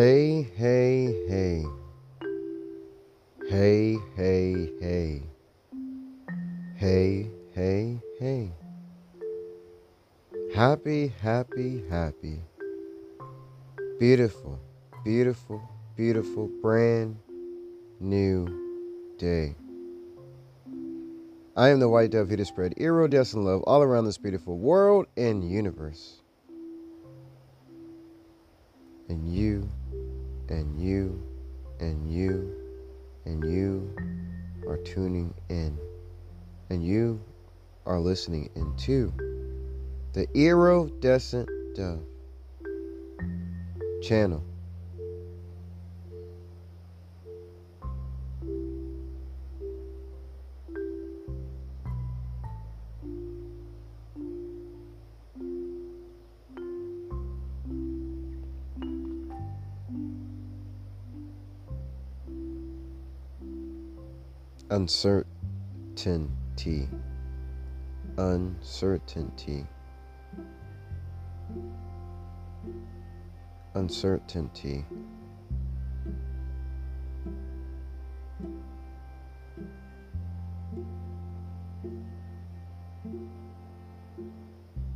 Hey, hey, hey. Hey, hey, hey. Hey, hey, hey. Happy, happy, happy. Beautiful, beautiful, beautiful, brand new day. I am the white dove here to spread iridescent love all around this beautiful world and universe. And you, and you, and you, and you are tuning in. And you are listening into the iridescent dove channel. Uncertainty, uncertainty, uncertainty.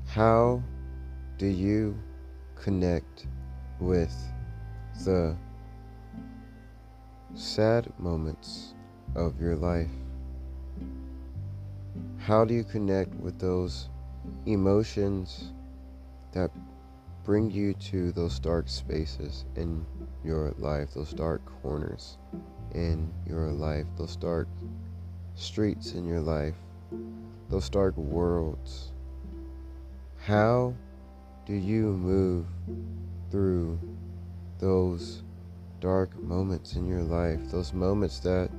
How do you connect with the sad moments of your life? How do you connect with those emotions that bring you to those dark spaces in your life, those dark corners in your life, those dark streets in your life, those dark worlds? How do you move through those dark moments in your life, those moments that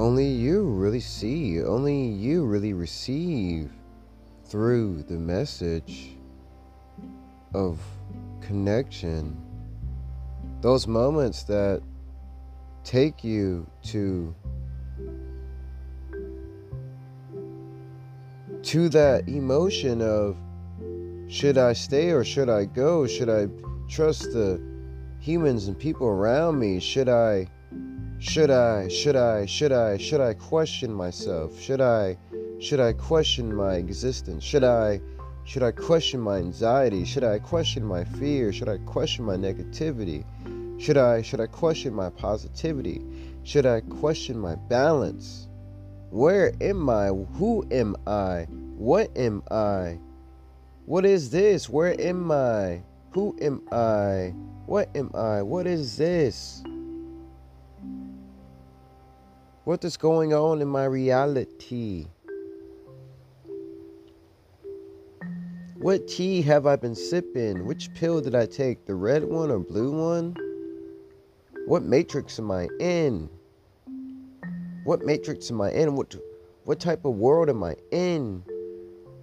only you really see, only you really receive through the message of connection. Those moments that take you to to that emotion of should I stay or should I go? Should I trust the humans and people around me? Should I should I, should I, should I, should I question myself? Should I, should I question my existence? Should I, should I question my anxiety? Should I question my fear? Should I question my negativity? Should I, should I question my positivity? Should I question my balance? Where am I? Who am I? What am I? What is this? Where am I? Who am I? What am I? What is this? What is going on in my reality? What tea have I been sipping? Which pill did I take? The red one or blue one? What matrix am I in? What matrix am I in? What what type of world am I in?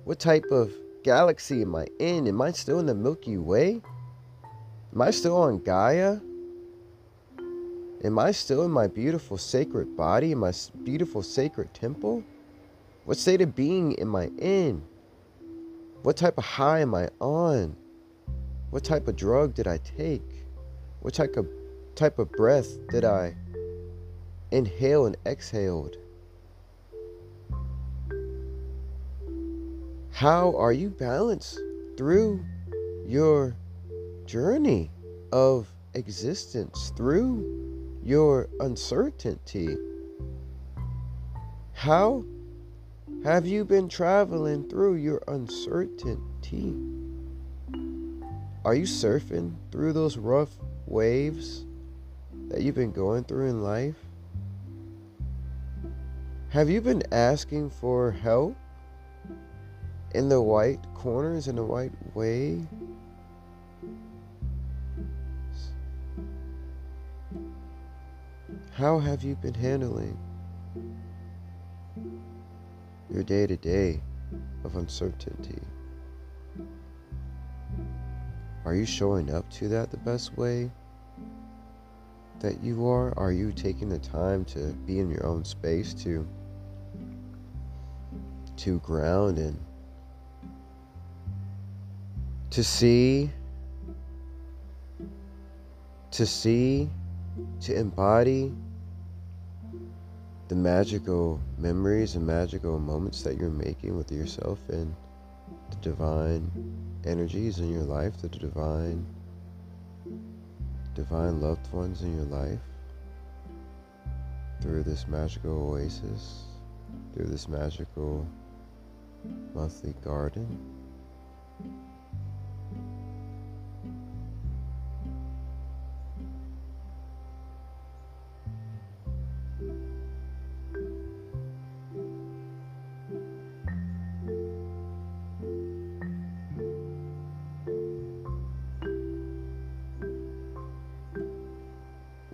What type of galaxy am I in? Am I still in the Milky Way? Am I still on Gaia? Am I still in my beautiful sacred body, in my beautiful sacred temple? What state of being am I in? What type of high am I on? What type of drug did I take? What type of type of breath did I inhale and exhaled? How are you balanced through your journey of existence, through your uncertainty. How have you been traveling through your uncertainty? Are you surfing through those rough waves that you've been going through in life? Have you been asking for help in the white corners in the white way? How have you been handling your day to day of uncertainty? Are you showing up to that the best way that you are? Are you taking the time to be in your own space to to ground and to see to see, to embody the magical memories and magical moments that you're making with yourself and the divine energies in your life, the divine divine loved ones in your life through this magical oasis, through this magical monthly garden.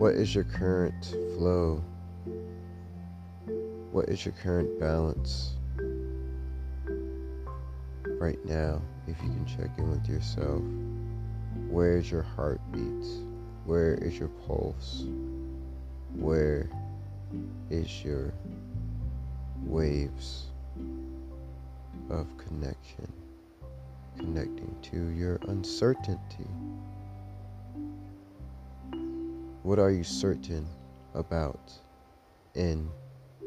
What is your current flow? What is your current balance right now? If you can check in with yourself, where is your heartbeat? Where is your pulse? Where is your waves of connection? Connecting to your uncertainty. What are you certain about in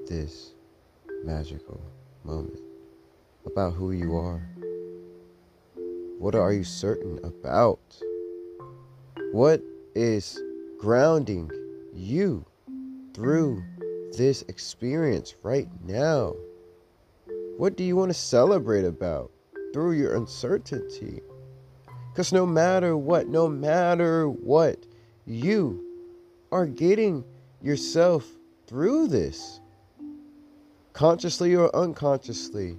this magical moment? About who you are? What are you certain about? What is grounding you through this experience right now? What do you want to celebrate about through your uncertainty? Because no matter what, no matter what, you are getting yourself through this, consciously or unconsciously.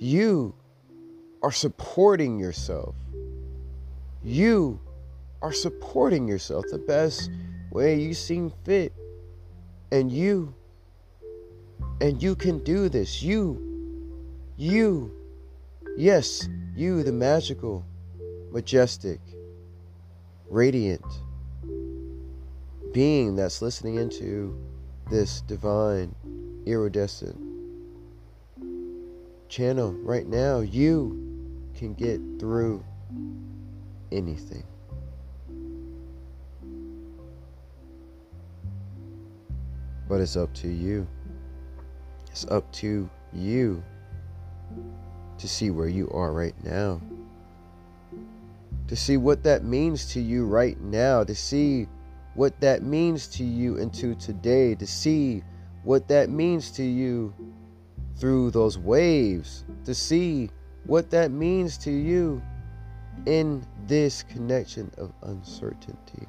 You are supporting yourself. You are supporting yourself the best way you seem fit. And you, and you can do this. You, you, yes, you, the magical, majestic, radiant, being that's listening into this divine, iridescent channel right now, you can get through anything. But it's up to you. It's up to you to see where you are right now. To see what that means to you right now. To see what that means to you into today, to see what that means to you through those waves, to see what that means to you in this connection of uncertainty.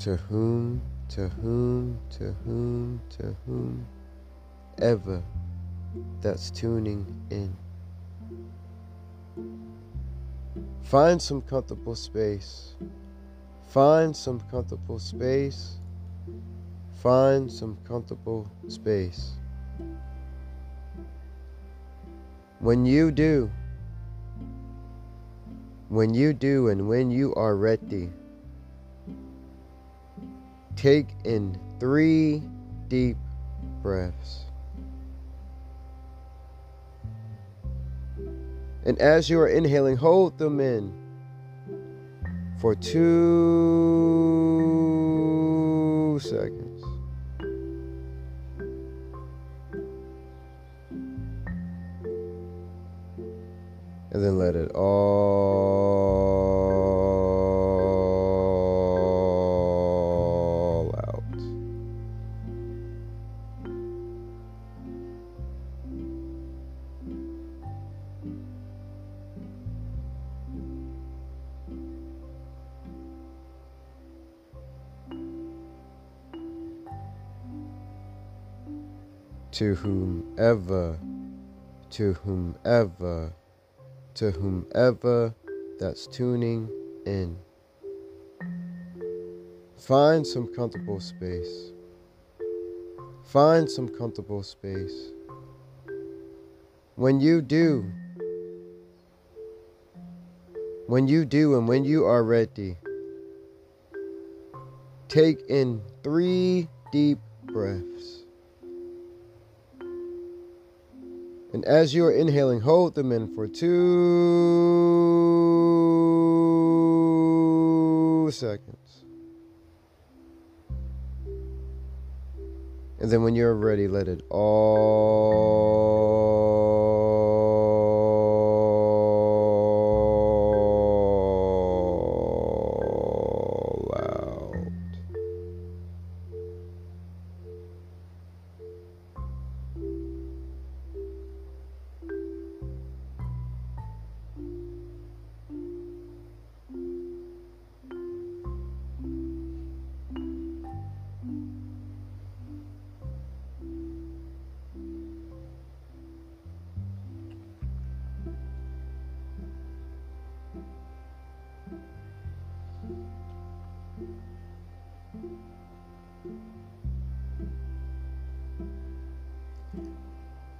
To whom, to whom, to whom, to whom ever that's tuning in. Find some comfortable space. Find some comfortable space. Find some comfortable space. When you do, when you do, and when you are ready, take in three deep breaths. And as you are inhaling, hold them in for two seconds. And then let it all to whomever, to whomever, to whomever that's tuning in. Find some comfortable space. Find some comfortable space. When you do, when you do, and when you are ready, take in three deep breaths. And as you are inhaling, hold them in for two seconds. And then when you're ready, let it all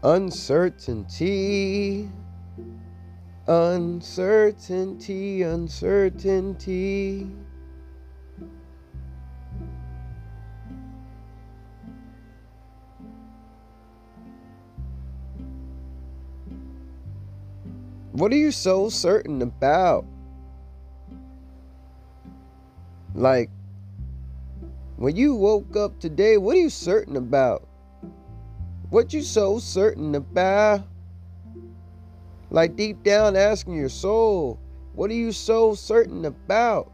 Uncertainty, uncertainty, uncertainty. What are you so certain about? Like, when you woke up today, what are you certain about? What you so certain about? Like deep down asking your soul, what are you so certain about?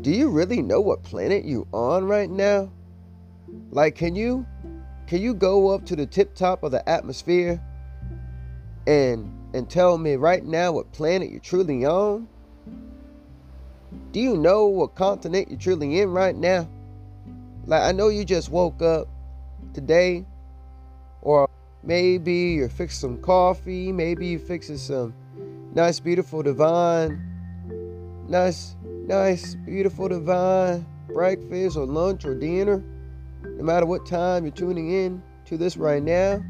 Do you really know what planet you on right now? Like can you can you go up to the tip top of the atmosphere and and tell me right now what planet you're truly on? Do you know what continent you're truly in right now? Like I know you just woke up today or maybe you're fixing some coffee, maybe you're fixing some nice, beautiful, divine, nice, nice, beautiful, divine breakfast or lunch or dinner. No matter what time you're tuning in to this right now.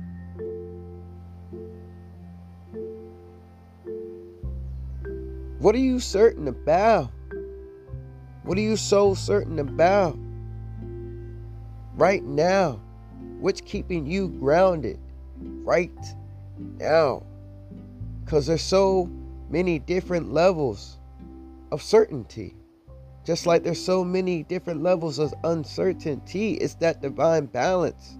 What are you certain about? What are you so certain about? Right now. What's keeping you grounded right now? Because there's so many different levels of certainty. Just like there's so many different levels of uncertainty, it's that divine balance.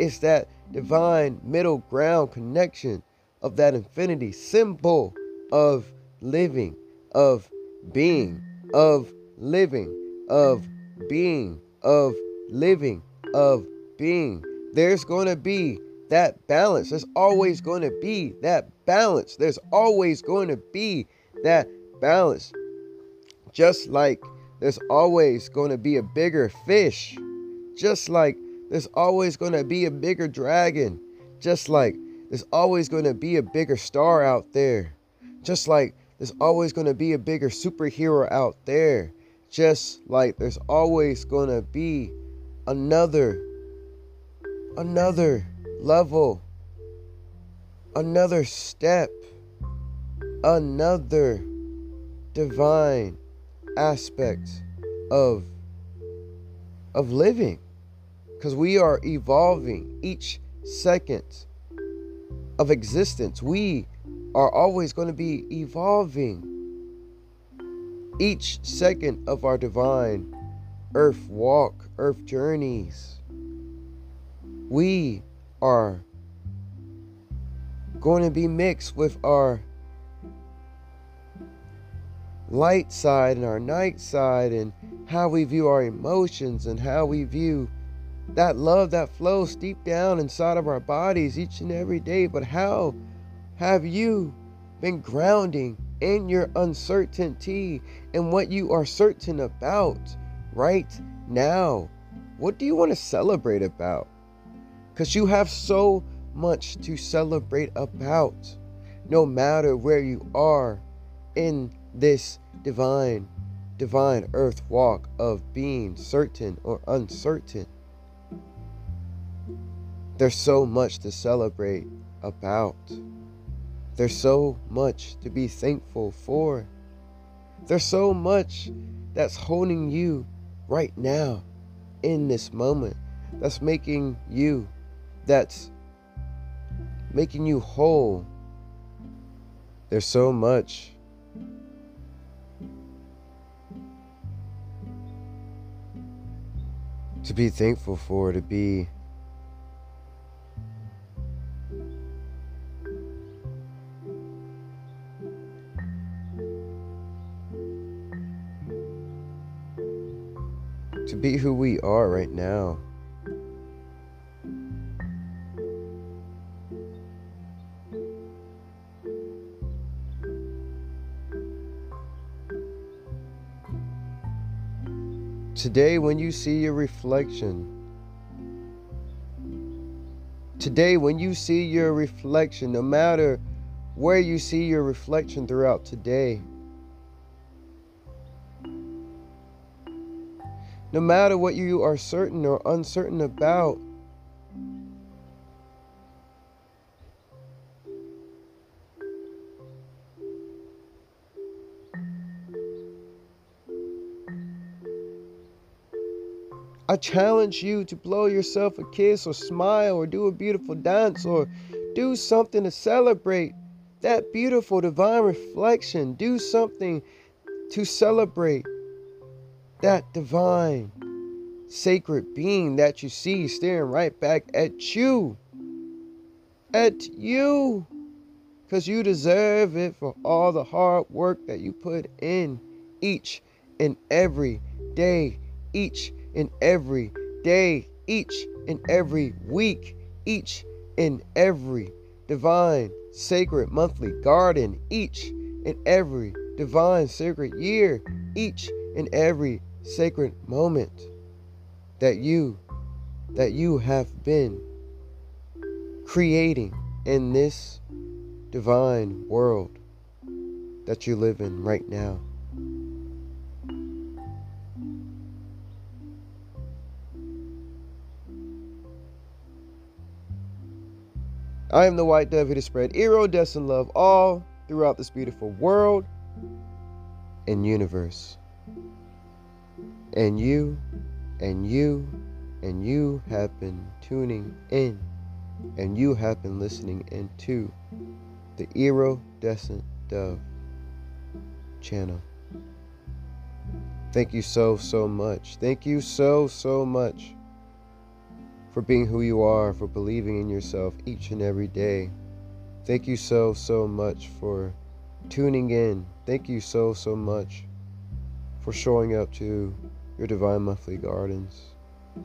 It's that divine middle ground connection of that infinity symbol of living, of being, of living, of being, of living, of being there's going to be that balance. There's always going to be that balance. There's always going to be that balance. Just like there's always going to be a bigger fish. Just like there's always going to be a bigger dragon. Just like there's always going to be a bigger star out there. Just like there's always going to be a bigger superhero out there. Just like there's always going to be another another level, another step, another divine aspect of of living. Because we are evolving each second of existence. We are always going to be evolving each second of our divine earth walk earth journeys we are going to be mixed with our light side and our night side and how we view our emotions and how we view that love that flows deep down inside of our bodies each and every day. But how have you been grounding in your uncertainty and what you are certain about right now? What do you want to celebrate about? Because you have so much to celebrate about, no matter where you are in this divine, divine earth walk of being certain or uncertain. There's so much to celebrate about. There's so much to be thankful for. There's so much that's holding you right now in this moment that's making you that's making you whole. There's so much. To be thankful for, to be to be who we are right now. Today, when you see your reflection, today, when you see your reflection, no matter where you see your reflection throughout today, no matter what you are certain or uncertain about. I challenge you to blow yourself a kiss or smile or do a beautiful dance or do something to celebrate that beautiful divine reflection. Do something to celebrate that divine, sacred being that you see staring right back at you. At you. Because you deserve it for all the hard work that you put in each and every day, each and every day, each and every week, each and every divine, sacred monthly garden, each and every divine, sacred year, each and every sacred moment that you that you have been creating in this divine world that you live in right now. I am the white dove here to spread iridescent love all throughout this beautiful world and universe. And you and you and you have been tuning in and you have been listening into the iridescent dove channel. Thank you so so much. Thank you so so much for being who you are for believing in yourself each and every day thank you so so much for tuning in thank you so so much for showing up to your divine monthly gardens,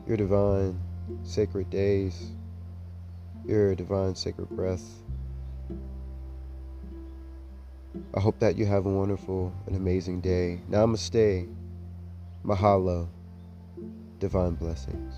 your divine sacred days, your divine sacred breath. I hope that you have a wonderful and amazing day. Namaste. Mahalo. Divine blessings.